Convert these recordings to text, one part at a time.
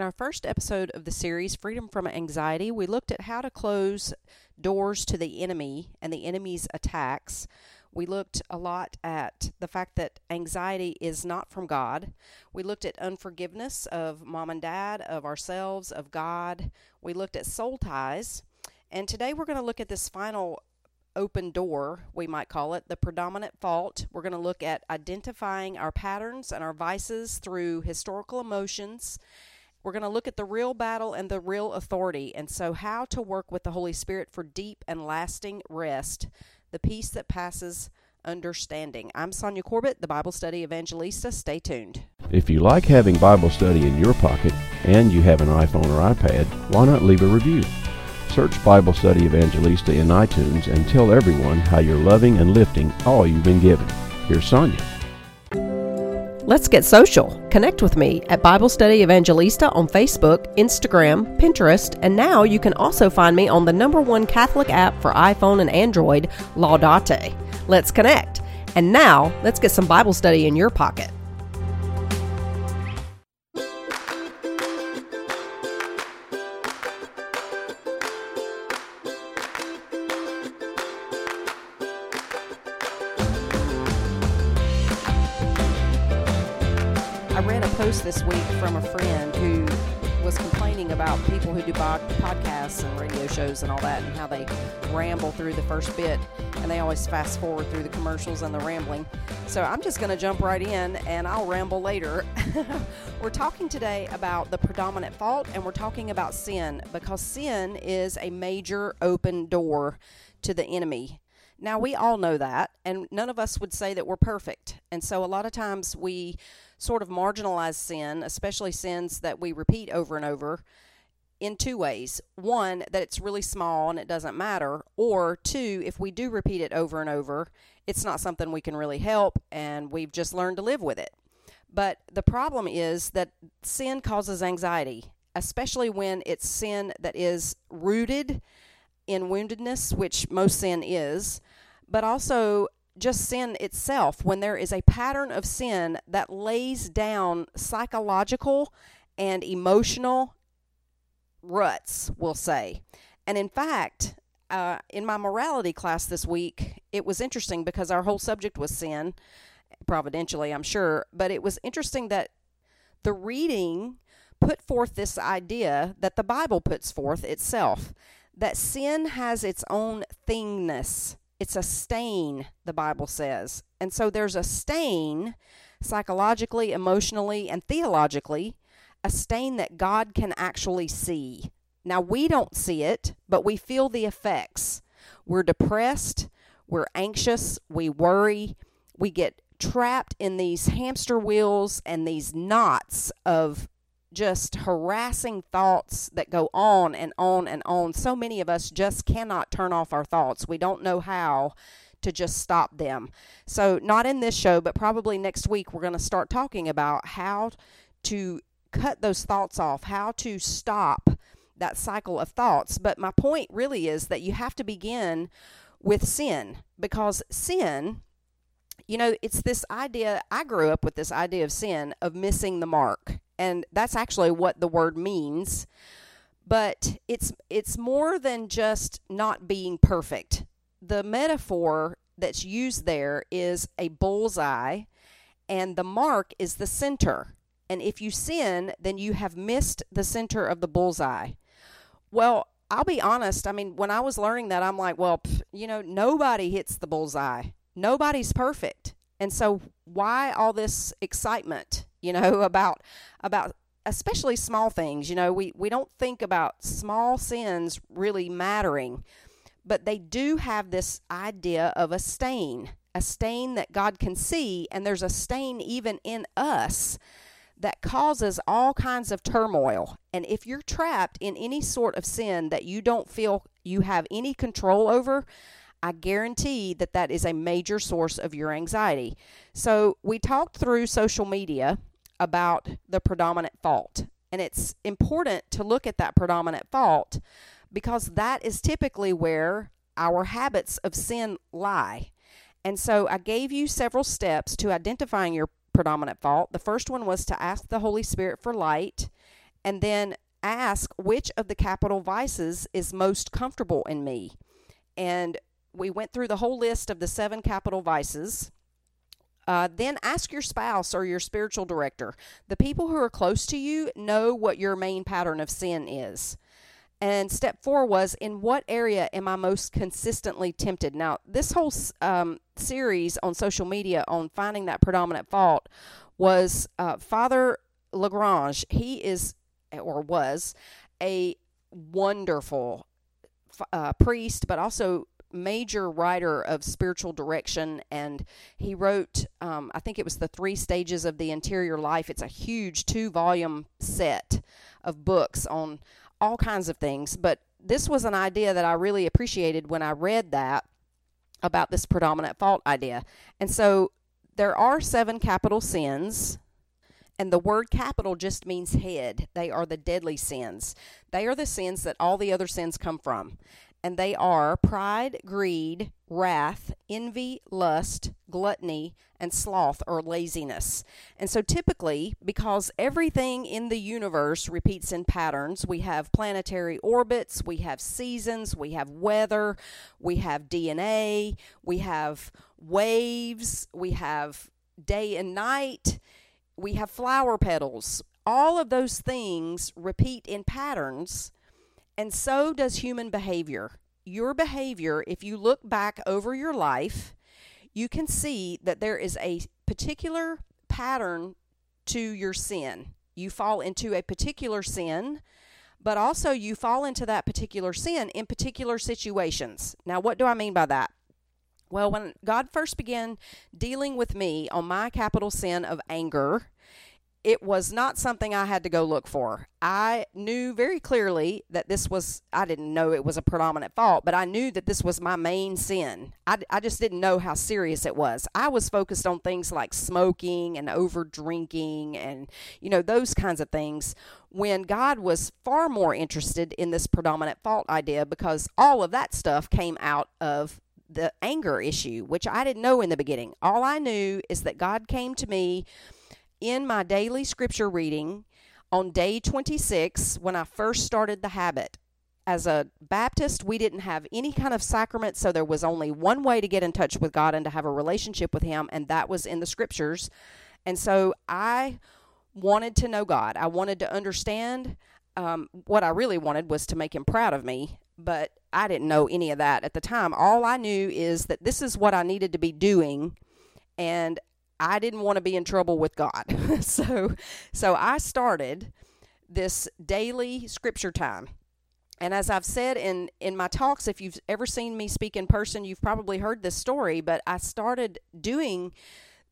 In our first episode of the series, Freedom from Anxiety, we looked at how to close doors to the enemy and the enemy's attacks. We looked a lot at the fact that anxiety is not from God. We looked at unforgiveness of mom and dad, of ourselves, of God. We looked at soul ties. And today we're going to look at this final open door, we might call it, the predominant fault. We're going to look at identifying our patterns and our vices through historical emotions we're going to look at the real battle and the real authority, and so how to work with the Holy Spirit for deep and lasting rest, the peace that passes understanding. I'm Sonja Corbitt, the Bible Study Evangelista. Stay tuned. If you like having Bible study in your pocket and you have an iPhone or iPad, why not leave a review? Search Bible Study Evangelista in iTunes and tell everyone how you're loving and lifting all you've been given. Here's Sonja. Let's get social. Connect with me at Bible Study Evangelista on Facebook, Instagram, Pinterest, and now you can also find me on the number one Catholic app for iPhone and Android, Laudate. Let's connect. And now, let's get some Bible study in your pocket. This week from a friend who was complaining about people who do podcasts and radio shows and all that and how they ramble through the first bit and they always fast forward through the commercials and the rambling. So I'm just going to jump right in and I'll ramble later. we're talking today about the predominant fault and we're talking about sin because sin is a major open door to the enemy. Now, we all know that, and none of us would say that we're perfect. And so, a lot of times we sort of marginalize sin, especially sins that we repeat over and over, in two ways. One, that it's really small and it doesn't matter. Or two, if we do repeat it over and over, it's not something we can really help, and we've just learned to live with it. But the problem is that sin causes anxiety, especially when it's sin that is rooted in woundedness, which most sin is, but also just sin itself when there is a pattern of sin that lays down psychological and emotional ruts, we'll say. And in fact, uh, in my morality class this week, it was interesting because our whole subject was sin, providentially, I'm sure. But it was interesting that the reading put forth this idea that the Bible puts forth itself that sin has its own thingness. It's a stain, the Bible says. And so there's a stain psychologically, emotionally, and theologically, a stain that God can actually see. Now, we don't see it, but we feel the effects. We're depressed, we're anxious, we worry, we get trapped in these hamster wheels and these knots of just harassing thoughts that go on and on and on. So many of us just cannot turn off our thoughts. We don't know how to just stop them. So, not in this show, but probably next week, we're going to start talking about how to cut those thoughts off, how to stop that cycle of thoughts. But my point really is that you have to begin with sin because sin. You know, it's this idea. I grew up with this idea of sin, of missing the mark and that's actually what the word means but it's it's more than just not being perfect. The metaphor that's used there is a bullseye and the mark is the center. And if you sin then you have missed the center of the bullseye. Well i'll be honest i mean when i was learning that i'm like well pff, you know nobody hits the bullseye. Nobody's perfect. And so why all this excitement you know, about about especially small things. You know, we, we don't think about small sins really mattering, but they do have this idea of a stain, a stain that God can see, and there's a stain even in us that causes all kinds of turmoil. And if you're trapped in any sort of sin that you don't feel you have any control over, I guarantee that that is a major source of your anxiety. So, we talked through social media about the predominant fault. And it's important to look at that predominant fault because that is typically where our habits of sin lie. And so I gave you several steps to identifying your predominant fault. The first one was to ask the Holy Spirit for light and then ask which of the capital vices is most comfortable in me. And we went through the whole list of the seven capital vices. Uh, then ask your spouse or your spiritual director. The people who are close to you know what your main pattern of sin is. And step four was in what area am I most consistently tempted? Now, this whole um, series on social media on finding that predominant fault was uh, Father Lagrange. He is, or was, a wonderful uh, priest, but also major writer of spiritual direction and he wrote um, i think it was the three stages of the interior life it's a huge two volume set of books on all kinds of things. But this was an idea that I really appreciated when I read that about this predominant fault idea. And so there are seven capital sins. And the word capital just means head. They are the deadly sins. They are the sins that all the other sins come from and they are pride, greed, wrath, envy, lust, gluttony, and sloth or laziness. And so, typically, because everything in the universe repeats in patterns, we have planetary orbits, we have seasons, we have weather, we have DNA, we have waves, we have day and night, we have flower petals. All of those things repeat in patterns and so does human behavior. Your behavior, if you look back over your life, you can see that there is a particular pattern to your sin. You fall into a particular sin, but also you fall into that particular sin in particular situations. Now, what do I mean by that? Well, when God first began dealing with me on my capital sin of anger, it was not something I had to go look for. I knew very clearly that this was, I didn't know it was a predominant fault, but I knew that this was my main sin. I, I just didn't know how serious it was. I was focused on things like smoking and over drinking and, you know, those kinds of things when God was far more interested in this predominant fault idea because all of that stuff came out of the anger issue, which I didn't know in the beginning. All I knew is that God came to me in my daily scripture reading on day 26 when I first started the habit. As a Baptist, we didn't have any kind of sacrament, so there was only one way to get in touch with God and to have a relationship with Him, and that was in the scriptures. And so I wanted to know God. I wanted to understand. Um, what I really wanted was to make Him proud of me, but I didn't know any of that at the time. All I knew is that this is what I needed to be doing, and I didn't want to be in trouble with God. so so I started this daily scripture time. And as I've said in in my talks if you've ever seen me speak in person, you've probably heard this story, but I started doing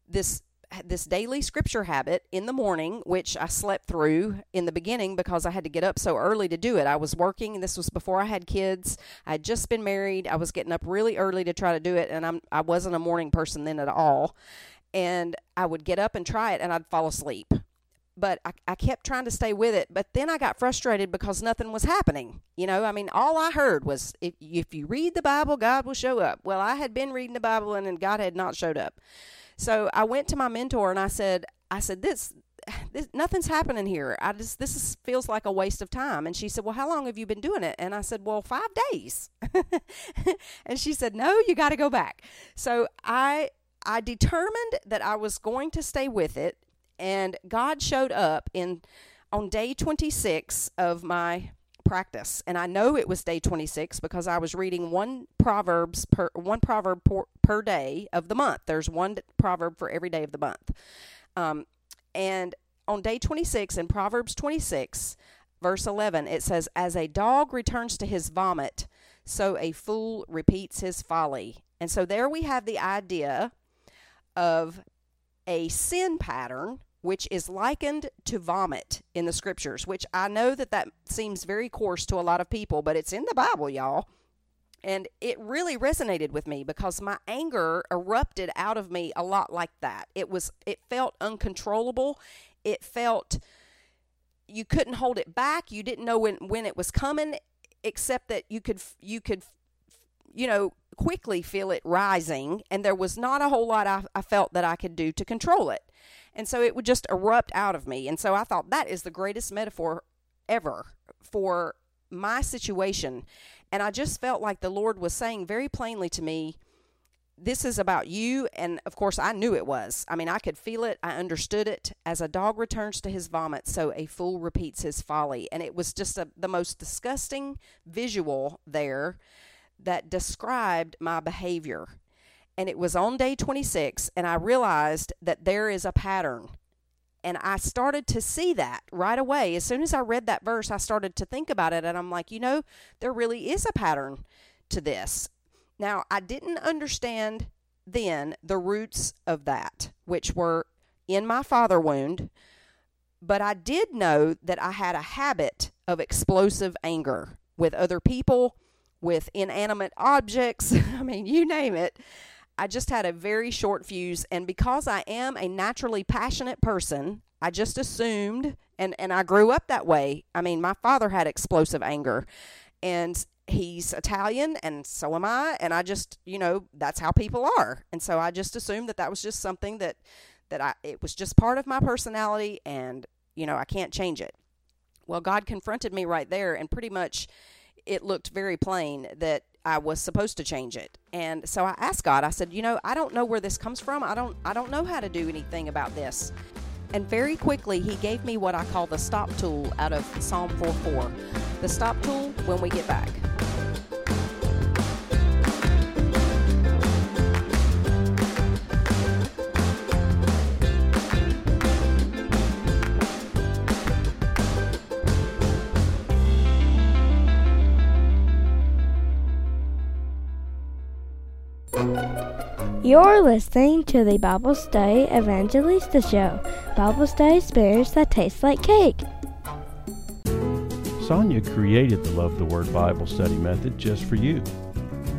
this this daily scripture habit in the morning, which I slept through in the beginning because I had to get up so early to do it. I was working, this was before I had kids. I had just been married. I was getting up really early to try to do it, and I'm I wasn't a morning person then at all and I would get up and try it and I'd fall asleep. But I, I kept trying to stay with it. But then I got frustrated because nothing was happening. You know, I mean, all I heard was if, if you read the Bible, God will show up. Well, I had been reading the Bible and, and God had not showed up. So I went to my mentor and I said, I said, this, this, nothing's happening here. I just this is, feels like a waste of time. And she said, "Well, how long have you been doing it?" And I said, "Well, 5 days." and she said, "No, you got to go back." So I I determined that I was going to stay with it, and God showed up in on day 26 of my practice. And I know it was day 26 because I was reading one proverbs per one proverb per, per day of the month. There's one proverb for every day of the month. Um, and on day 26 in Proverbs 26, verse 11, it says, As a dog returns to his vomit, so a fool repeats his folly. And so there we have the idea of a sin pattern which is likened to vomit in the scriptures which i know that that seems very coarse to a lot of people but it's in the bible y'all. And it really resonated with me because my anger erupted out of me a lot like that. It was it felt uncontrollable. It felt you couldn't hold it back. You didn't know when when it was coming except that you could you could you know quickly feel it rising, and there was not a whole lot I, I felt that I could do to control it. And so it would just erupt out of me. And so I thought that is the greatest metaphor ever for my situation. And I just felt like the Lord was saying very plainly to me, this is about you. And of course, I knew it was. I mean, I could feel it. I understood it. As a dog returns to his vomit, so a fool repeats his folly. And it was just a, the most disgusting visual there that described my behavior. And it was on day 26, and I realized that there is a pattern. And I started to see that right away. As soon as I read that verse, I started to think about it, and I'm like, you know, there really is a pattern to this. Now, I didn't understand then the roots of that, which were in my father wound, but I did know that I had a habit of explosive anger with other people, with inanimate objects. I mean, you name it. I just had a very short fuse. And because I am a naturally passionate person, I just assumed, and, and I grew up that way. I mean, my father had explosive anger. And he's Italian and so am I and I just you know that's how people are and so I just assumed that that was just something that that I it was just part of my personality and you know I can't change it. Well, God confronted me right there and pretty much it looked very plain that I was supposed to change it. And so I asked God, I said, you know, I don't know where this comes from. I don't I don't know how to do anything about this. And very quickly, he gave me what I call the stop tool out of Psalm 4:4. The stop tool when we get back. You're listening to the Bible Study Evangelista Show, Bible study experience that taste like cake. Sonja created the Love the Word Bible study method just for you,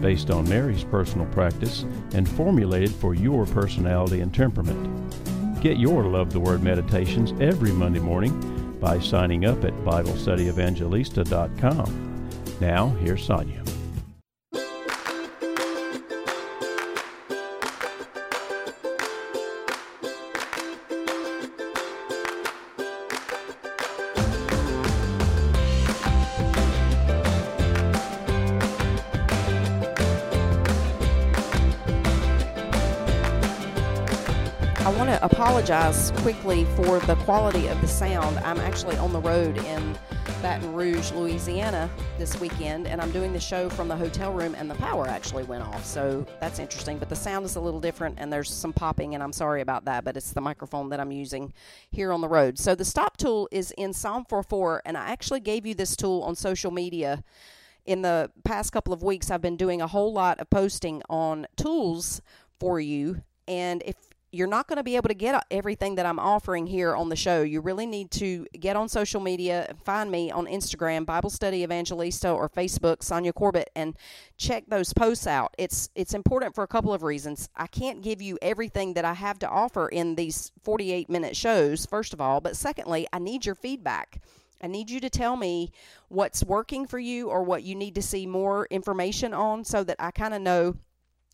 based on Mary's personal practice and formulated for your personality and temperament. Get your Love the Word meditations every Monday morning by signing up at BibleStudyEvangelista.com. Now, here's Sonja. Apologize quickly for the quality of the sound. I'm actually on the road in Baton Rouge, Louisiana this weekend, and I'm doing the show from the hotel room, and the power actually went off. So that's interesting, but the sound is a little different, and there's some popping, and I'm sorry about that, but it's the microphone that I'm using here on the road. So the stop tool is in Psalm 4:4, and I actually gave you this tool on social media. In the past couple of weeks, I've been doing a whole lot of posting on tools for you, and if you're not going to be able to get uh, everything that I'm offering here on the show. You really need to get on social media find me on Instagram, Bible Study Evangelista, or Facebook, Sonja Corbitt, and check those posts out. It's it's important for a couple of reasons. I can't give you everything that I have to offer in these 48 minute shows, first of all, but secondly, I need your feedback. I need you to tell me what's working for you or what you need to see more information on so that I kind of know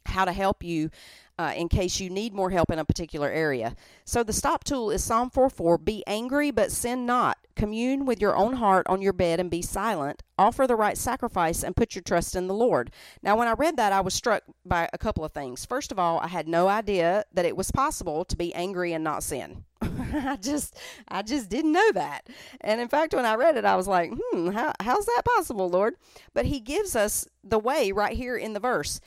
how to help you uh, in case you need more help in a particular area. So the stop tool is Psalm 4:4. Be angry, but sin not. Commune with your own heart on your bed and be silent. Offer the right sacrifice and put your trust in the Lord. Now, when I read that, I was struck by a couple of things. First of all, I had no idea that it was possible to be angry and not sin. I just, I just didn't know that. And in fact, when I read it, I was like, hmm, how, how's that possible, Lord? But He gives us the way right here in the verse.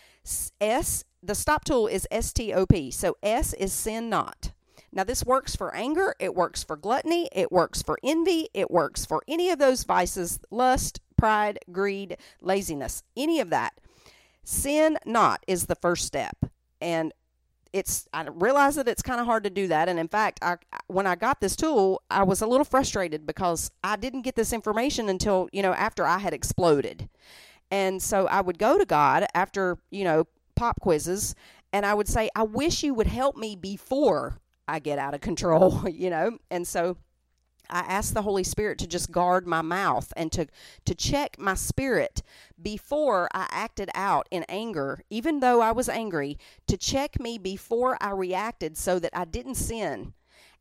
S the stop tool is STOP. So S is sin not. Now, this works for anger, it works for gluttony, it works for envy, it works for any of those vices lust, pride, greed, laziness, any of that. Sin not is the first step. And it's I realize that it's kind of hard to do that and in fact I when I got this tool I was a little frustrated because I didn't get this information until you know after I had exploded and so I would go to God after you know pop quizzes and I would say, I wish you would help me before I get out of control, you know? And so I asked the Holy Spirit to just guard my mouth and to, to check my spirit before I acted out in anger, even though I was angry, to check me before I reacted so that I didn't sin.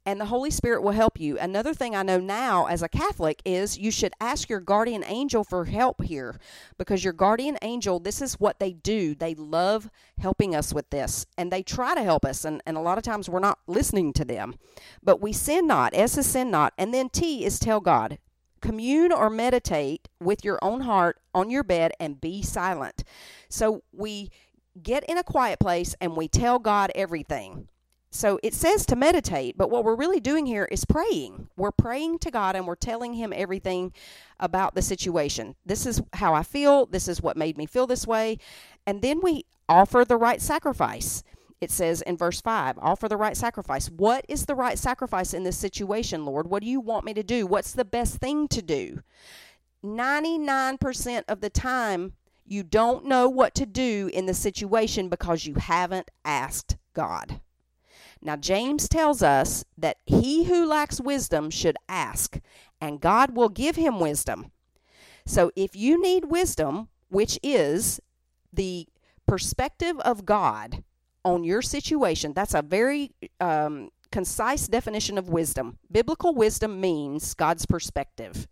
And the Holy Spirit will help you. Another thing I know now as a Catholic is you should ask your guardian angel for help here because your guardian angel, this is what they do. They love helping us with this and they try to help us, and, and a lot of times we're not listening to them. But we sin not. S is sin not. And then T is tell God. Commune or meditate with your own heart on your bed and be silent. So we get in a quiet place and we tell God everything. So it says to meditate, but what we're really doing here is praying. We're praying to God and we're telling Him everything about the situation. This is how I feel. This is what made me feel this way. And then we offer the right sacrifice. It says in verse 5 offer the right sacrifice. What is the right sacrifice in this situation, Lord? What do you want me to do? What's the best thing to do? 99% of the time, you don't know what to do in the situation because you haven't asked God. Now, James tells us that he who lacks wisdom should ask, and God will give him wisdom. So, if you need wisdom, which is the perspective of God on your situation, that's a very um, concise definition of wisdom. Biblical wisdom means God's perspective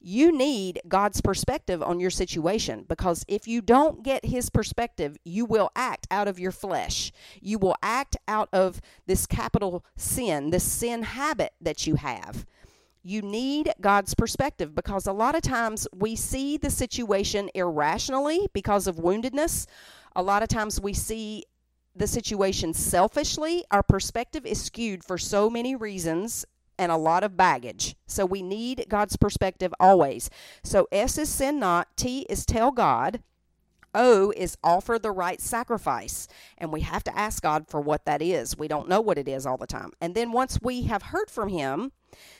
you need God's perspective on your situation because if you don't get His perspective, you will act out of your flesh. You will act out of this capital sin, this sin habit that you have. You need God's perspective because a lot of times we see the situation irrationally because of woundedness. A lot of times we see the situation selfishly. Our perspective is skewed for so many reasons and a lot of baggage. So we need God's perspective always. So S is sin not, T is tell God, O is offer the right sacrifice. And we have to ask God for what that is. We don't know what it is all the time. And then once we have heard from Him,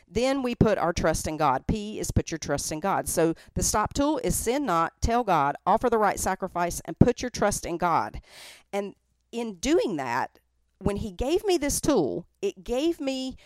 then we put our trust in God. P is put your trust in God. So the stop tool is sin not, tell God, offer the right sacrifice, and put your trust in God. And in doing that, when He gave me this tool, it gave me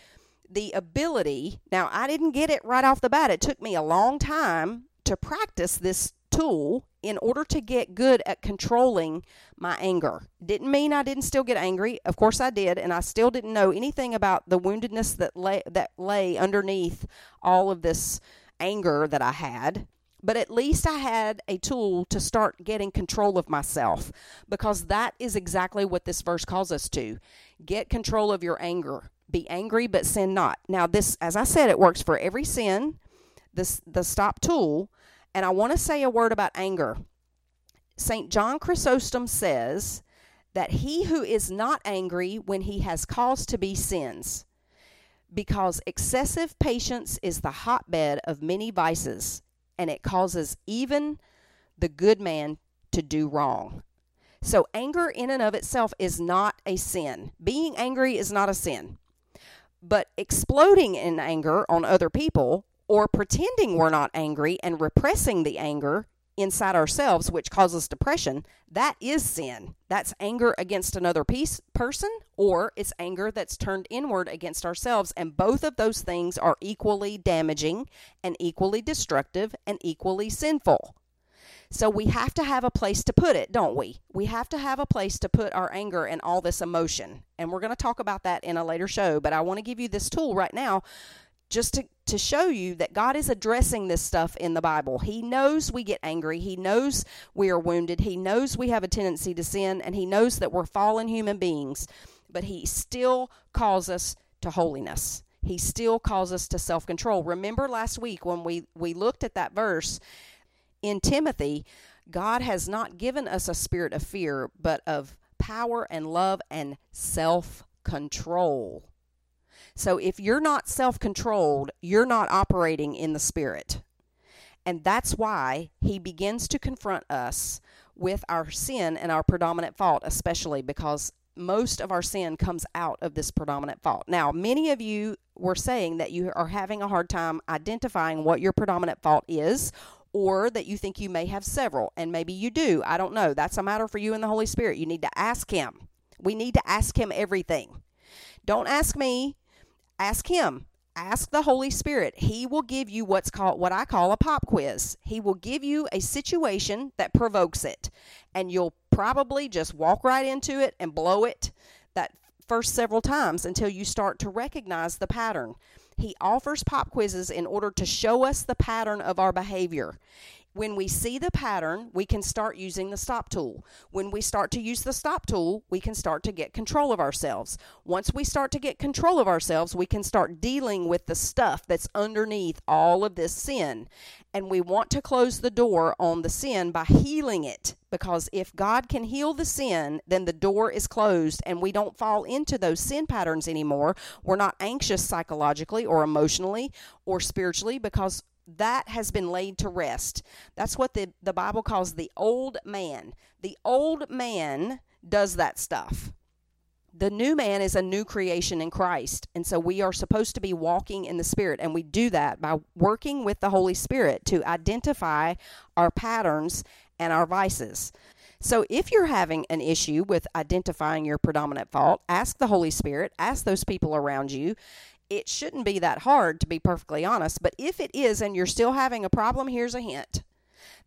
the ability. Now, I didn't get it right off the bat. It took me a long time to practice this tool in order to get good at controlling my anger. Didn't mean I didn't still get angry. Of course I did, and I still didn't know anything about the woundedness that lay that lay underneath all of this anger that I had. But at least I had a tool to start getting control of myself because that is exactly what this verse calls us to. Get control of your anger be angry but sin not. Now this as I said it works for every sin. This the stop tool and I want to say a word about anger. St. John Chrysostom says that he who is not angry when he has cause to be sins because excessive patience is the hotbed of many vices and it causes even the good man to do wrong. So, anger in and of itself is not a sin. Being angry is not a sin. But exploding in anger on other people or pretending we're not angry and repressing the anger inside ourselves, which causes depression, that is sin. That's anger against another piece, person, or it's anger that's turned inward against ourselves. And both of those things are equally damaging and equally destructive and equally sinful. So we have to have a place to put it, don't we? We have to have a place to put our anger and all this emotion. And we're going to talk about that in a later show, but I want to give you this tool right now just to, to show you that God is addressing this stuff in the Bible. He knows we get angry. He knows we are wounded. He knows we have a tendency to sin, and He knows that we're fallen human beings, but He still calls us to holiness. He still calls us to self control. Remember last week when we, we looked at that verse in Timothy, God has not given us a spirit of fear, but of power and love and self control. So if you're not self controlled, you're not operating in the spirit. And that's why he begins to confront us with our sin and our predominant fault, especially because most of our sin comes out of this predominant fault. Now, many of you were saying that you are having a hard time identifying what your predominant fault is or that you think you may have several, and maybe you do. I don't know. That's a matter for you and the Holy Spirit. You need to ask Him. We need to ask Him everything. Don't ask me, ask Him. Ask the Holy Spirit. He will give you what's called what I call a pop quiz. He will give you a situation that provokes it, and you'll probably just walk right into it and blow it. That first several times until you start to recognize the pattern. He offers pop quizzes in order to show us the pattern of our behavior. When we see the pattern, we can start using the stop tool. When we start to use the stop tool, we can start to get control of ourselves. Once we start to get control of ourselves, we can start dealing with the stuff that's underneath all of this sin. And we want to close the door on the sin by healing it. Because if God can heal the sin, then the door is closed and we don't fall into those sin patterns anymore. We're not anxious psychologically or emotionally or spiritually because that has been laid to rest. That's what the, the Bible calls the old man. The old man does that stuff. The new man is a new creation in Christ. And so we are supposed to be walking in the Spirit. And we do that by working with the Holy Spirit to identify our patterns and our vices. So if you're having an issue with identifying your predominant mm-hmm. fault, ask the Holy Spirit, ask those people around you, it shouldn't be that hard, to be perfectly honest. But if it is and you're still having a problem, here's a hint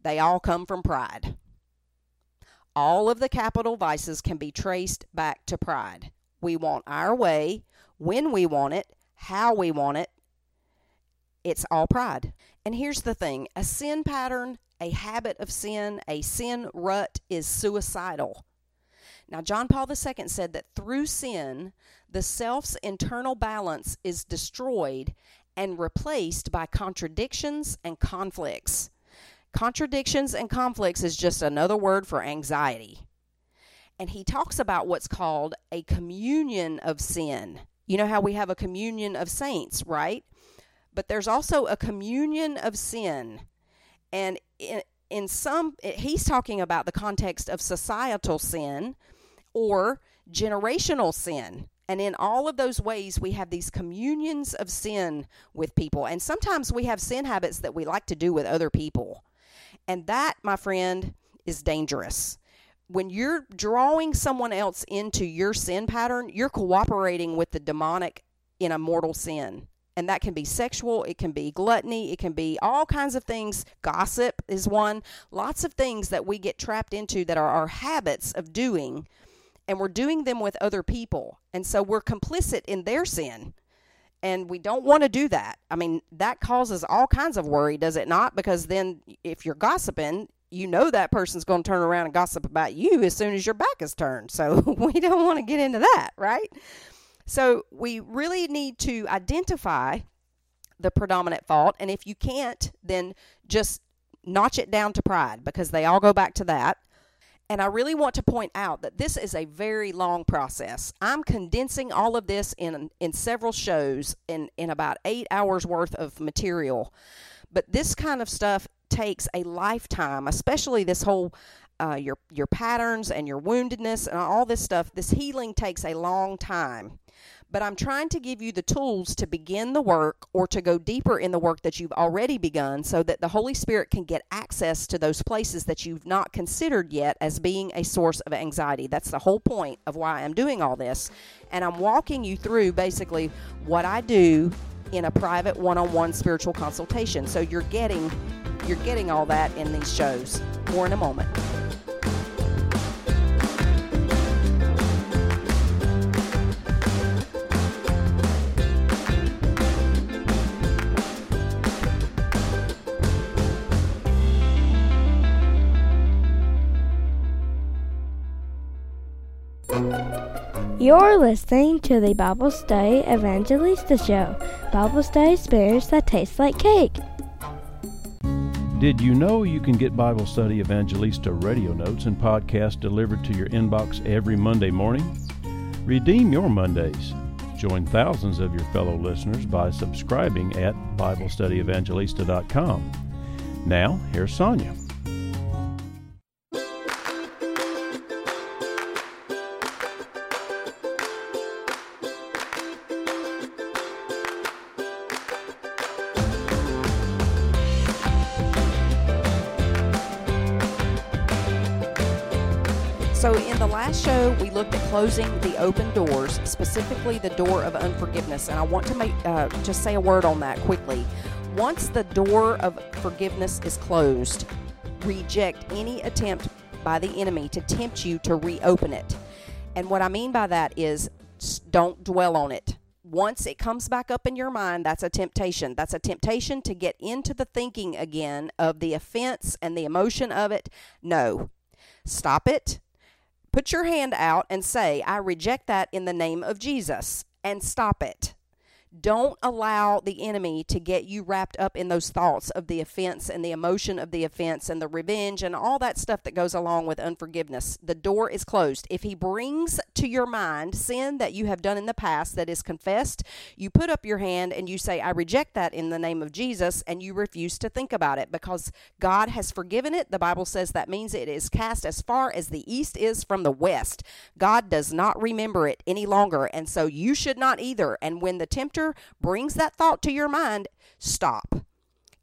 they all come from pride. All of the capital vices can be traced back to pride. We want our way, when we want it, how we want it. It's all pride. And here's the thing a sin pattern, a habit of sin, a sin rut is suicidal. Now, John Paul II said that through sin, the self's internal balance is destroyed and replaced by contradictions and conflicts. Contradictions and conflicts is just another word for anxiety. And he talks about what's called a communion of sin. You know how we have a communion of saints, right? But there's also a communion of sin. And in, in some, he's talking about the context of societal sin or generational sin. And in all of those ways, we have these communions of sin with people. And sometimes we have sin habits that we like to do with other people. And that, my friend, is dangerous. When you're drawing someone else into your sin pattern, you're cooperating with the demonic in a mortal sin. And that can be sexual, it can be gluttony, it can be all kinds of things. Gossip is one. Lots of things that we get trapped into that are our habits of doing and we're doing them with other people. And so we're complicit in their sin. And we don't want to do that. I mean, that causes all kinds of worry, does it not? Because then if you're gossiping, you know that person's going to turn around and gossip about you as soon as your back is turned. So we don't want to get into that, right? So we really need to identify the predominant fault. And if you can't, then just notch it down to pride because they all go back to that. And I really want to point out that this is a very long process. I'm condensing all of this in in several shows in in about 8 hours worth of material. But this kind of stuff takes a lifetime, especially this whole uh, your your patterns and your woundedness and all this stuff. This healing takes a long time but I'm trying to give you the tools to begin the work or to go deeper in the work that you've already begun so that the Holy Spirit can get access to those places that you've not considered yet as being a source of anxiety. That's the whole point of why I'm doing all this. And I'm walking you through basically what I do in a private one-on-one spiritual consultation. So you're getting you're getting all that in these shows. More in a moment. You're listening to the Bible Study Evangelista Show, Bible study experience that taste like cake. Did you know you can get Bible Study Evangelista radio notes and podcasts delivered to your inbox every Monday morning? Redeem your Mondays. Join thousands of your fellow listeners by subscribing at BibleStudyEvangelista.com. Now, here's Sonja. Closing the open doors, specifically the door of unforgiveness. And I want to make uh, just say a word on that quickly. Once the door of forgiveness is closed, reject any attempt by the enemy to tempt you to reopen it. And what I mean by that is don't dwell on it. Once it comes back up in your mind, that's a temptation. That's a temptation to get into the thinking again of the offense and the emotion of it. No. Stop it. Put your hand out and say, I reject that in the name of Jesus, and stop it. Don't allow the enemy to get you wrapped up in those thoughts of the offense and the emotion of the offense and the revenge and all that stuff that goes along with unforgiveness. The door is closed. If he brings to your mind sin that you have done in the past that is confessed, you put up your hand and you say, I reject that in the name of Jesus, and you refuse to think about it because God has forgiven it. The Bible says that means it is cast as far as the east is from the west. God does not remember it any longer, and so you should not either. And when the tempter brings that thought to your mind, stop.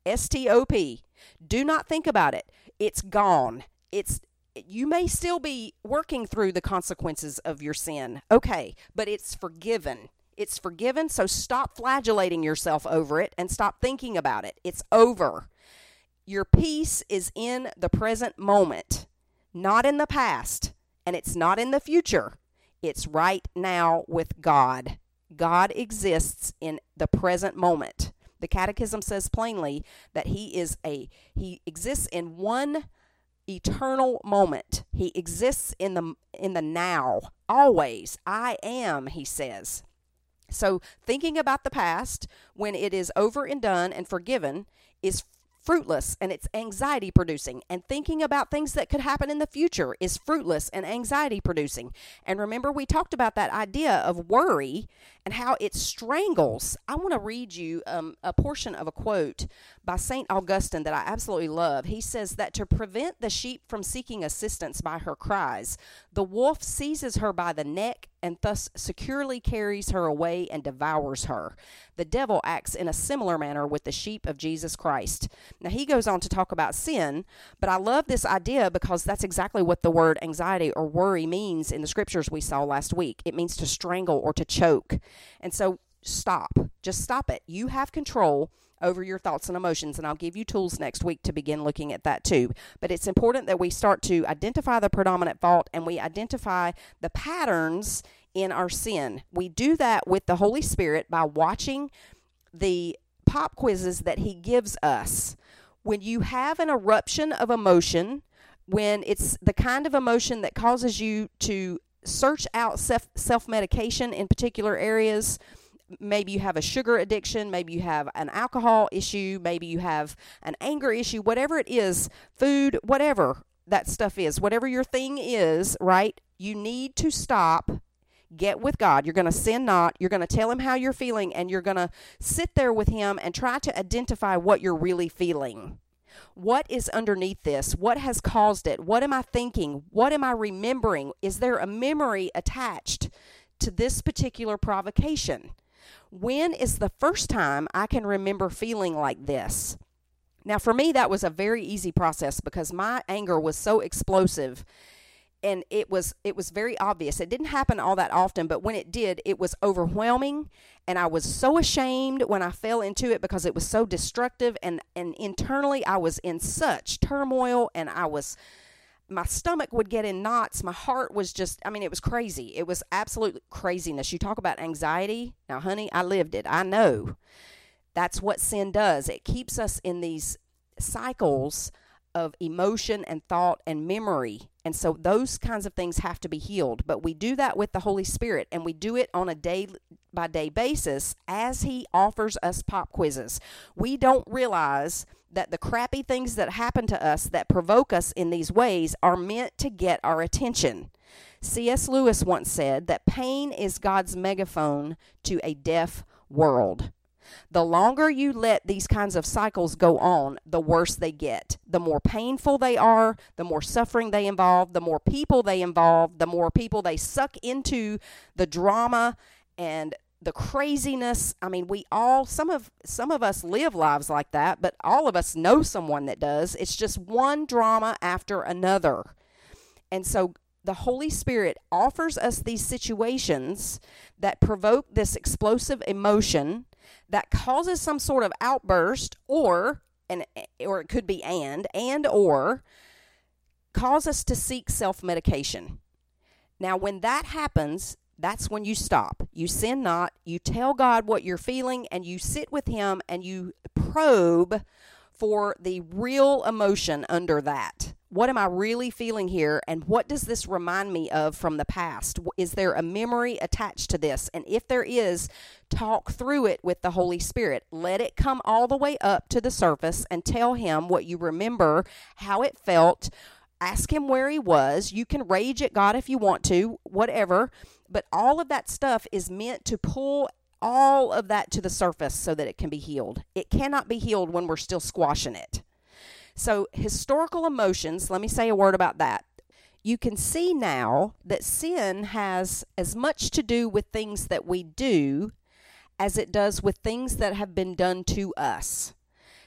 S T O P. Do not think about it. It's gone. It's you may still be working through the consequences of your sin. Okay, but it's forgiven. It's forgiven, so stop flagellating yourself over it and stop thinking about it. It's over. Your peace is in the present moment, not in the past, and it's not in the future. It's right now with God. God exists in the present moment. The catechism says plainly that he is a he exists in one eternal moment. He exists in the in the now. Always. I am, he says. So thinking about the past when it is over and done and forgiven is fruitless and it's anxiety producing. And thinking about things that could happen in the future is fruitless and anxiety producing. And remember, we talked about that idea of worry and how it strangles. I want to read you um, a portion of a quote by St. Augustine that I absolutely love. He says that to prevent the sheep from seeking assistance by her cries, the wolf seizes her by the neck and thus securely carries her away and devours her. The devil acts in a similar manner with the sheep of Jesus Christ. Now, he goes on to talk about sin, but I love this idea because that's exactly what the word anxiety or worry means in the scriptures we saw last week. It means to strangle or to choke. And so, stop. Just stop it. You have control over your thoughts and emotions. And I'll give you tools next week to begin looking at that too. But it's important that we start to identify the predominant fault and we identify the patterns in our sin. We do that with the Holy Spirit by watching the pop quizzes that He gives us. When you have an eruption of emotion, when it's the kind of emotion that causes you to search out self medication in particular areas, maybe you have a sugar addiction, maybe you have an alcohol issue, maybe you have an anger issue, whatever it is, food, whatever that stuff is, whatever your thing is, right? You need to stop, get with God. You're going to sin not. You're going to tell Him how you're feeling, and you're going to sit there with Him and try to identify what you're really feeling. What is underneath this? What has caused it? What am I thinking? What am I remembering? Is there a memory attached to this particular provocation? When is the first time I can remember feeling like this? Now, for me, that was a very easy process because my anger was so explosive and it was it was very obvious it didn't happen all that often but when it did it was overwhelming and i was so ashamed when i fell into it because it was so destructive and and internally i was in such turmoil and i was my stomach would get in knots. My heart was just, I mean, it was crazy. It was absolute craziness. You talk about anxiety. Now, honey, I lived it. I know. That's what sin does. It keeps us in these cycles of emotion and thought and memory. And so those kinds of things have to be healed. But we do that with the Holy Spirit and we do it on a day by day basis as He offers us pop quizzes. We don't realize that the crappy things that happen to us that provoke us in these ways are meant to get our attention. C.S. Lewis once said that pain is God's megaphone to a deaf world. The longer you let these kinds of cycles go on, the worse they get. The more painful they are, the more suffering they involve, the more people they involve, the more people they suck into the drama and the craziness. I mean we all some of some of us live lives like that but all of us know someone that does. It's just one drama after another. And so the holy spirit offers us these situations that provoke this explosive emotion that causes some sort of outburst or and or it could be and and or cause us to seek self-medication now when that happens that's when you stop. You sin not. You tell God what you're feeling and you sit with Him and you probe for the real emotion under that. What am I really feeling here? And what does this remind me of from the past? Is there a memory attached to this? And if there is, talk through it with the Holy Spirit. Let it come all the way up to the surface and tell Him what you remember, how it felt. Ask Him where He was. You can rage at God if you want to, whatever. But all of that stuff is meant to pull all of that to the surface so that it can be healed. It cannot be healed when we're still squashing it. So, historical emotions, let me say a word about that. You can see now that sin has as much to do with things that we do as it does with things that have been done to us.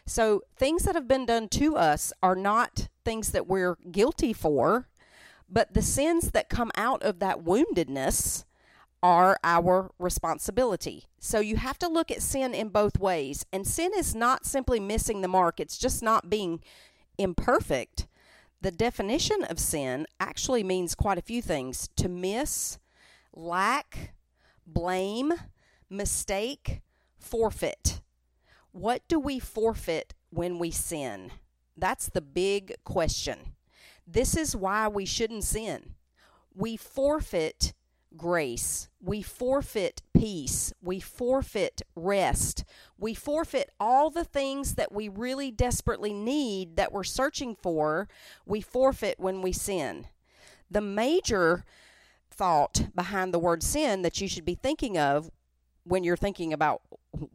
So, things that have been done to us are not things that we're guilty for, but the sins that come out of that woundedness are our responsibility. So you have to look at sin in both ways. And sin is not simply missing the mark, it's just not being imperfect. The definition of sin actually means quite a few things to miss, lack, blame, mistake, forfeit. What do we forfeit when we sin? That's the big question. This is why we shouldn't sin. We forfeit grace. We forfeit peace. We forfeit rest. We forfeit all the things that we really desperately need that we're searching for. We forfeit when we sin. The major thought behind the word sin that you should be thinking of when you're thinking about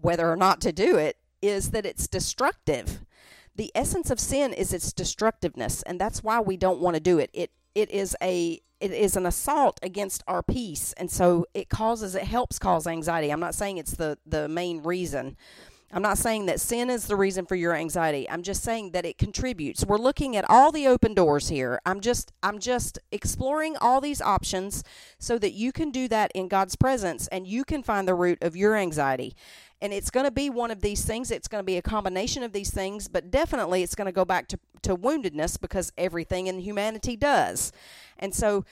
whether or not to do it is that it's destructive. The essence of sin is its destructiveness, and that's why we don't want to do it. It it is a it is an assault against our peace. And so it causes it helps cause anxiety. I'm not saying it's the the main reason. I'm not saying that sin is the reason for your anxiety. I'm just saying that it contributes. We're looking at all the open doors here. I'm just i'm just exploring all these options so that you can do that in god's presence and you can find the root of your anxiety and it's going to be one of these things it's going to be a combination of these things but definitely it's going to go back to, to woundedness because everything in humanity does. And so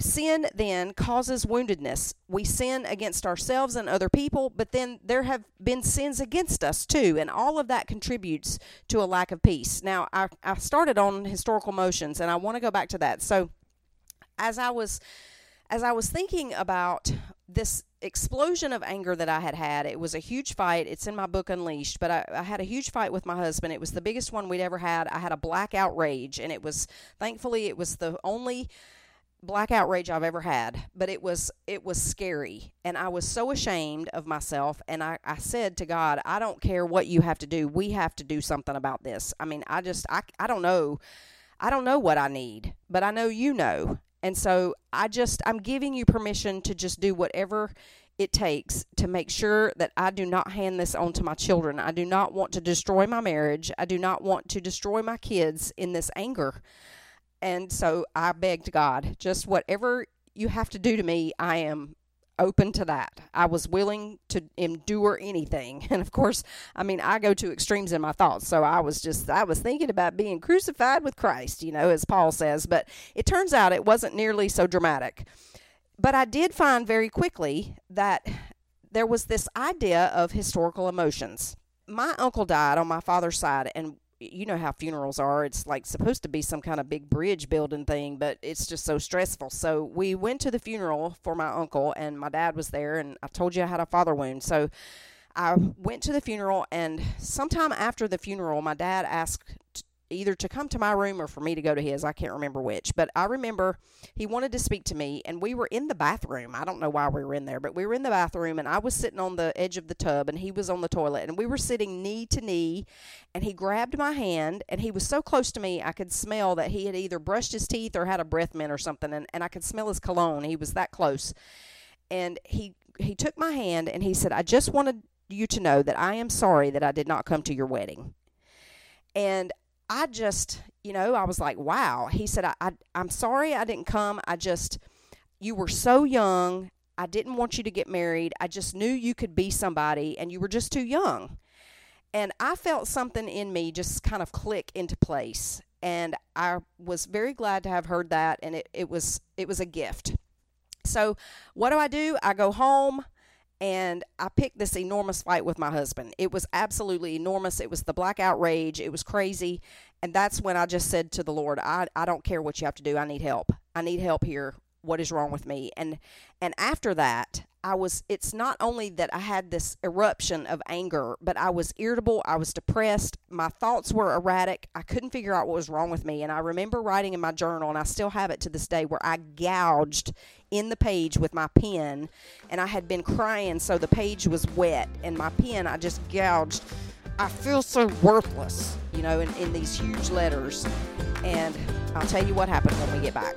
sin then causes woundedness. We sin against ourselves and other people but then there have been sins against us too and all of that contributes to a lack of peace. Now i, I started on historical motions and i want to go back to that. So as i was as i was thinking about this explosion of anger that I had had. It was a huge fight. It's in my book Unleashed, but I, I, had a huge fight with my husband. It was the biggest one we'd ever had. I had a blackout rage, and it was thankfully it was the only blackout rage I've ever had. But it was it was scary, and I was so ashamed of myself. And I, I said to God, I don't care what you have to do. We have to do something about this. I mean, I just I I don't know. I don't know what I need, but I know you know. And so I just, I'm giving you permission to just do whatever it takes to make sure that I do not hand this on to my children. I do not want to destroy my marriage. I do not want to destroy my kids in this anger. And so I begged God, just whatever you have to do to me, I am open to that. I was willing to endure anything. And of course, I mean, I go to extremes in my thoughts. So I was just, I was thinking about being crucified with Christ, you know, as Paul says. But it turns out it wasn't nearly so dramatic. But I did find very quickly that there was this idea of historical emotions. My uncle died on my father's side, and you know how funerals are. It's like supposed to be some kind of big bridge building thing, but it's just so stressful. So we went to the funeral for my uncle, and my dad was there, and I told you I had a father wound. So I went to the funeral, and sometime after the funeral, my dad asked either to come to my room or for me to go to his. I can't remember which. But I remember he wanted to speak to me, and we were in the bathroom. I don't know why we were in there, but we were in the bathroom, and I was sitting on the edge of the tub, and he was on the toilet, and we were sitting knee to knee, and he grabbed my hand, and he was so close to me, I could smell that he had either brushed his teeth or had a breath mint or something, and, and I could smell his cologne. He was that close. And he he took my hand and he said, I just wanted you to know that I am sorry that I did not come to your wedding. And I just, you know, I was like, wow. He said, I, I, I'm sorry I didn't come. I just, you were so young. I didn't want you to get married. I just knew you could be somebody and you were just too young. And I felt something in me just kind of click into place. And I was very glad to have heard that and it, it was it was a gift. so, what do I do? I go home and I picked this enormous fight with my husband. It was absolutely enormous. It was the blackout rage. It was crazy. And that's when I just said to the Lord, I, I don't care what you have to do. I need help. I need help here. What is wrong with me? And and after that, I was it's not only that I had this eruption of anger, but I was irritable, I was depressed, my thoughts were erratic. I couldn't figure out what was wrong with me. And I remember writing in my journal and I still have it to this day where I gouged in the page with my pen and I had been crying so the page was wet and my pen I just gouged I feel so worthless, you know, in, in these huge letters. And I'll tell you what happened when we get back.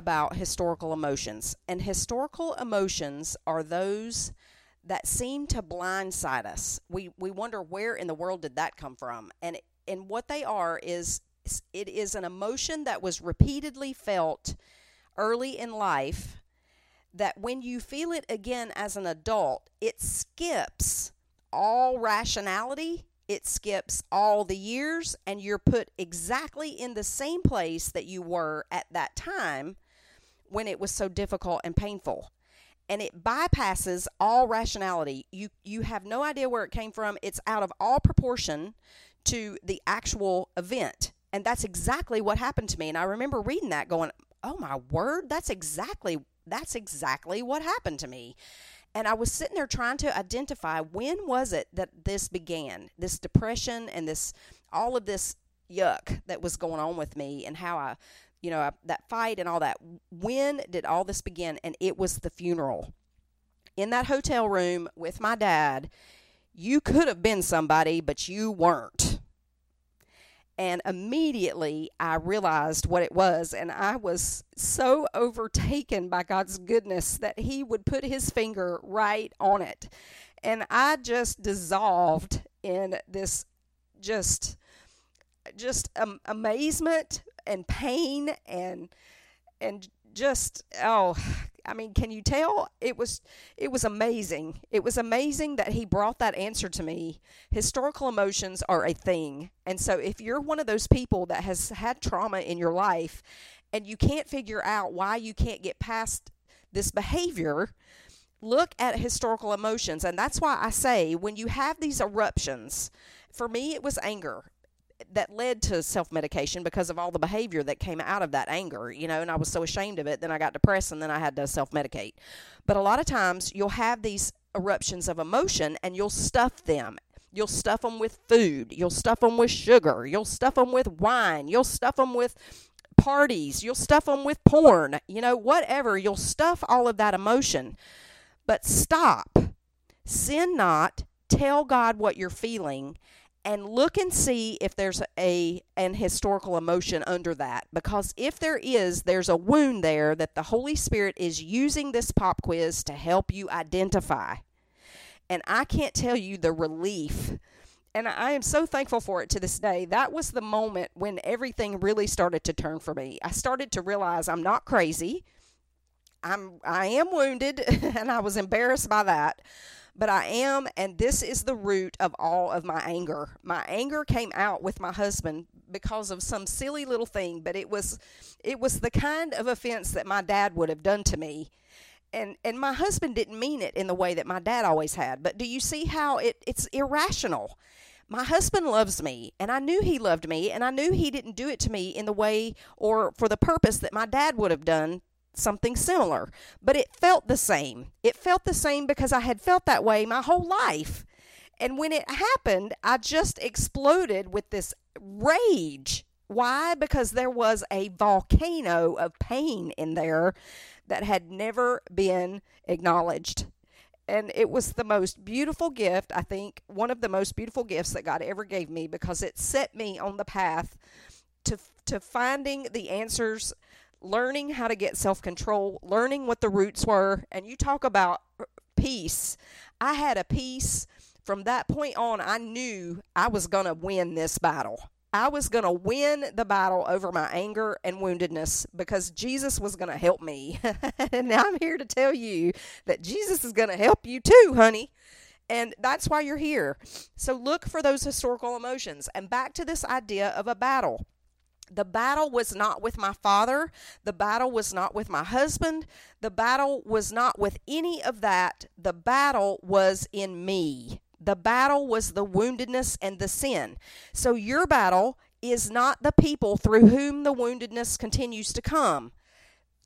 About historical emotions. And historical emotions are those that seem to blindside us. We we wonder where in the world did that come from? And and what they are is it is an emotion that was repeatedly felt early in life that when you feel it again as an adult, it skips all rationality, it skips all the years, and you're put exactly in the same place that you were at that time when it was so difficult and painful. And it bypasses all rationality. You you have no idea where it came from. It's out of all proportion to the actual event. And that's exactly what happened to me. And I remember reading that going, "Oh my word, that's exactly that's exactly what happened to me." And I was sitting there trying to identify when was it that this began, this depression and this all of this yuck that was going on with me and how I, you know, that fight and all that. When did all this begin? And it was the funeral. In that hotel room with my dad, you could have been somebody, but you weren't. And immediately I realized what it was, and I was so overtaken by God's goodness that He would put His finger right on it. And I just dissolved in this just just um, amazement and pain and and just oh I mean, can you tell? It was it was amazing. It was amazing that he brought that answer to me. Historical emotions are a thing. And so if you're one of those people that has had trauma in your life and you can't figure out why you can't get past this behavior, look at historical emotions. And that's why I say when you have these eruptions, for me it was anger that led to self medication because of all the behavior that came out of that anger, you know, and I was so ashamed of it. Then I got depressed and then I had to self medicate. But a lot of times you'll have these eruptions of emotion and you'll stuff them. You'll stuff them with food. You'll stuff them with sugar. You'll stuff them with wine. You'll stuff them with parties. You'll stuff them with porn. You know, whatever. You'll stuff all of that emotion. But stop. Sin not. Tell God what you're feeling and look and see if there's a an historical emotion under that. Because if there is there's a wound there that the holy spirit is using this pop quiz to help you identify. And i can't tell you the relief and i am so thankful for it to this day. That was the moment when everything really started to turn for me. I started to realize i'm not crazy. I'm i am wounded and i was embarrassed by that but I am, and this is the root of all of my anger. My anger came out with my husband because of some silly little thing, but it was it was the kind of offense that my dad would have done to me. And and my husband didn't mean it in the way that my dad always had. But do you see how it, it's irrational? my husband loves me and I knew he loved me and I knew he didn't do it to me in the way or for the purpose that my dad would have done something similar. But it felt the same. It felt the same because I had felt that way my whole life. And when it happened, I just exploded with this rage. Why? Because there was a volcano of pain in there that had never been acknowledged and it was the most beautiful gift, I think, one of the most beautiful gifts that God ever gave me because it set me on the path to to finding the answers, learning how to get self-control, learning what the roots were, and you talk about uh, peace. I had a peace from that point on. I knew I was going to win this battle. I was going to win the battle over my anger and woundedness because Jesus was going to help me. and now I'm here to tell you that Jesus is going to help you too, honey. And that's why you're here. So look for those historical emotions. And back to this idea of a battle. The battle was not with my father. The battle was not with my husband. The battle was not with any of that. The battle was in me. The battle was the woundedness and the sin. So your battle is not the people through whom the woundedness continues to come.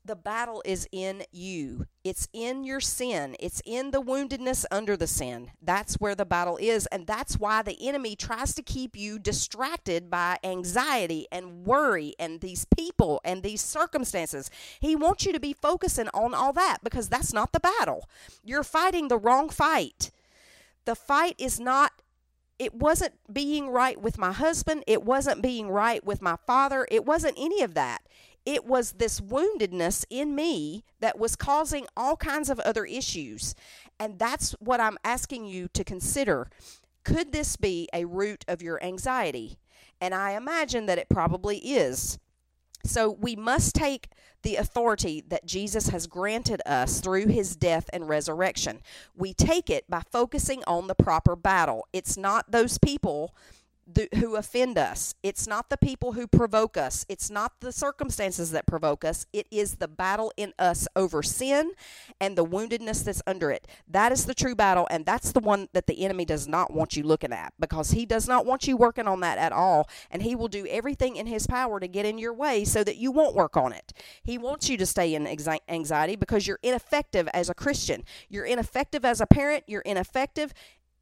The battle is in you. It's in your sin. It's in the woundedness under the sin. That's where the battle is. And that's why the enemy tries to keep you distracted by anxiety and worry and these people and these circumstances. He wants you to be focusing on all that because that's not the battle. You're fighting the wrong fight the fight is not it wasn't being right with my husband it wasn't being right with my father it wasn't any of that it was this woundedness in me that was causing all kinds of other issues and that's what i'm asking you to consider could this be a root of your anxiety and i imagine that it probably is so we must take the authority that Jesus has granted us through his death and resurrection. We take it by focusing on the proper battle. It's not those people who offend us. It's not the people who provoke us. It's not the circumstances that provoke us. It is the battle in us over sin and the woundedness that's under it. That is the true battle, and that's the one that the enemy does not want you looking at because he does not want you working on that at all. And he will do everything in his power to get in your way so that you won't work on it. He wants you to stay in anxiety because you're ineffective as a Christian. You're ineffective as a parent. You're ineffective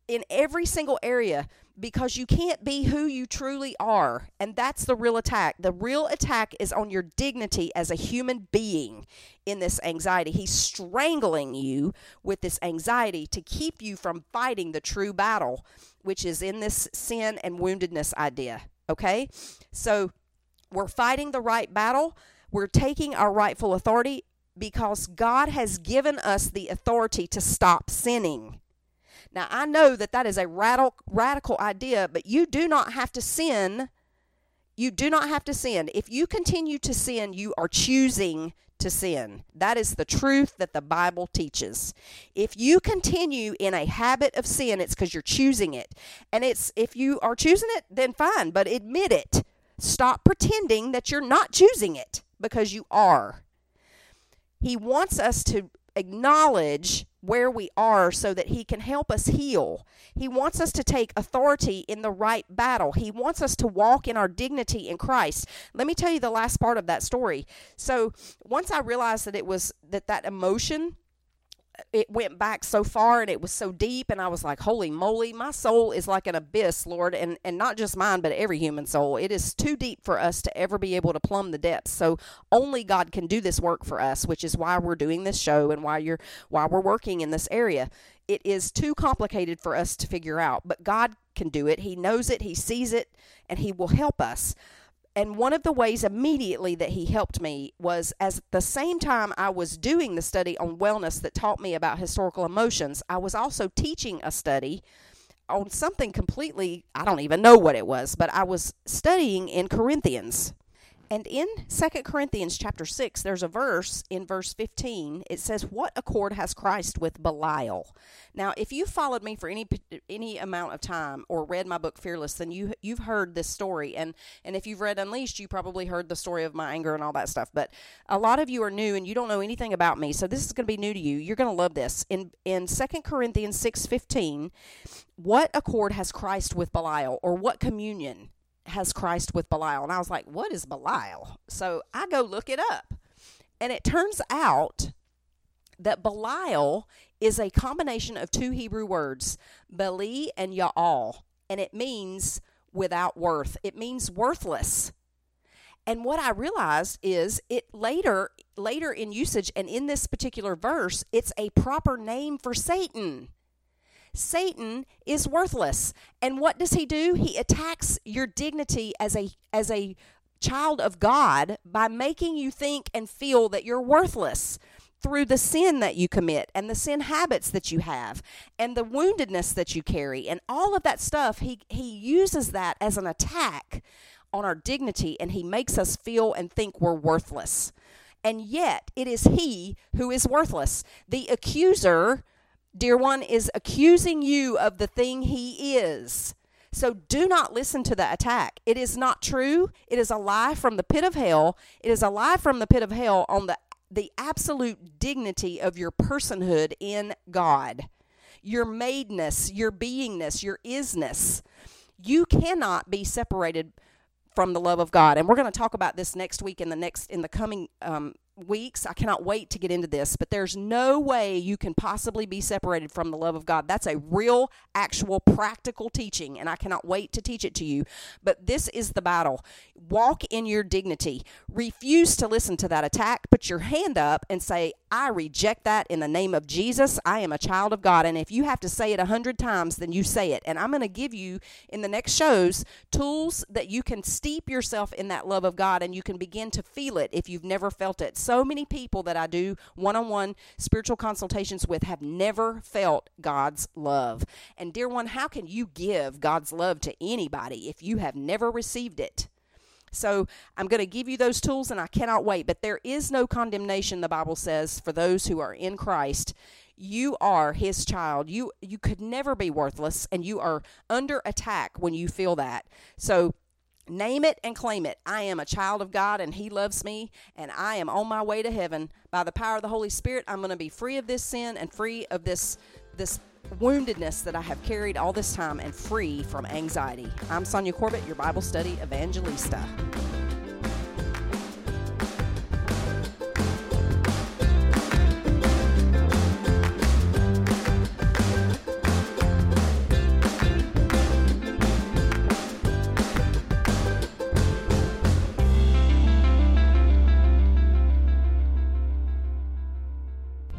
in every single area because you can't be who you truly are. And that's the real attack. The real attack is on your dignity as a human being in this anxiety. He's strangling you with this anxiety to keep you from fighting the true battle, which is in this sin and woundedness idea. Okay? So we're fighting the right battle. We're taking our rightful authority because God has given us the authority to stop sinning. Now, I know that that is a radical, radical idea, but you do not have to sin. You do not have to sin. If you continue to sin, you are choosing to sin. That is the truth that the Bible teaches. If you continue in a habit of sin, it's because you're choosing it. And it's if you are choosing it, then fine, but admit it. Stop pretending that you're not choosing it because you are. He wants us to acknowledge where we are so that He can help us heal. He wants us to take authority in the right battle. He wants us to walk in our dignity in Christ. Let me tell you the last part of that story. So, once I realized that it was that that emotion it went back so far and it was so deep and i was like holy moly my soul is like an abyss lord and and not just mine but every human soul. It is too deep for us to ever be able to plumb the depths. So only god can do this work for us which is why we're doing this show and why you're why we're working in this area. It is too complicated for us to figure out but god can do it. He knows it. He sees it and he will help us and one of the ways immediately that he helped me was as the same time I was doing the study on wellness that taught me about historical emotions, I was also teaching a study on something completely, I don't even know what it was, but I was studying in Corinthians. And in Second Corinthians chapter 6, there's a verse in verse 15. It says, What accord has Christ with Belial? Now, if you followed me for any any amount of time or read my book Fearless, then you you've heard this story. And and if you've read Unleashed, you probably heard the story of my anger and all that stuff. But a lot of you are new and you don't know anything about me. So this is going to be new to you. You're going to love this. In in Second Corinthians 6:15, what accord has Christ with Belial or what communion has Christ with Belial? And I was like, what is Belial? So I go look it up. And it turns out that Belial is a combination of two Hebrew words, Beli and Ya'al. And it means without worth, it means worthless. And what I realized is it later later in usage and in this particular verse, it's a proper name for Satan. Satan is worthless. And what does he do? He attacks your dignity as a as a child of God by making you think and feel that you're worthless through the sin that you commit and the sin habits that you have and the woundedness that you carry and all of that stuff he he uses that as an attack on our dignity and he makes us feel and think we're worthless and yet it is he who is worthless the accuser dear one, is accusing you of the thing he is. So do not listen to the attack. It is not true. It is a lie from the pit of hell. It is a lie from the pit of hell on the the absolute dignity of your personhood in God. Your madeness, your beingness, your isness. You cannot be separated from the love of God. And we're going to talk about this next week in the next in the coming um, weeks. I cannot wait to get into this, but there's no way you can possibly be separated from the love of God. That's a real, actual, practical teaching, and I cannot wait to teach it to you. But this is the battle. Walk in your dignity. Refuse to listen to that attack. Put your hand up and say, I reject that in the name of Jesus. I am a child of God. And if you have to say it a hundred times, then you say it. And I'm going to give you in the next shows tools that you can steep yourself in that love of God and you can begin to feel it if you've never felt it so many people that I do one on one spiritual consultations with have never felt God's love. And, dear one, how can you give God's love to anybody if you have never received it? So I'm going to give you those tools and I cannot wait. But there is no condemnation, the Bible says, for those who are in Christ. You are his child. You you could never be worthless and you are under attack when you feel that. So Name it and claim it. I am a child of God and He loves me, and I am on my way to heaven. By the power of the Holy Spirit, I'm going to be free of this sin and free of this, this woundedness that I have carried all this time and free from anxiety. I'm Sonja Corbitt, your Bible study evangelista.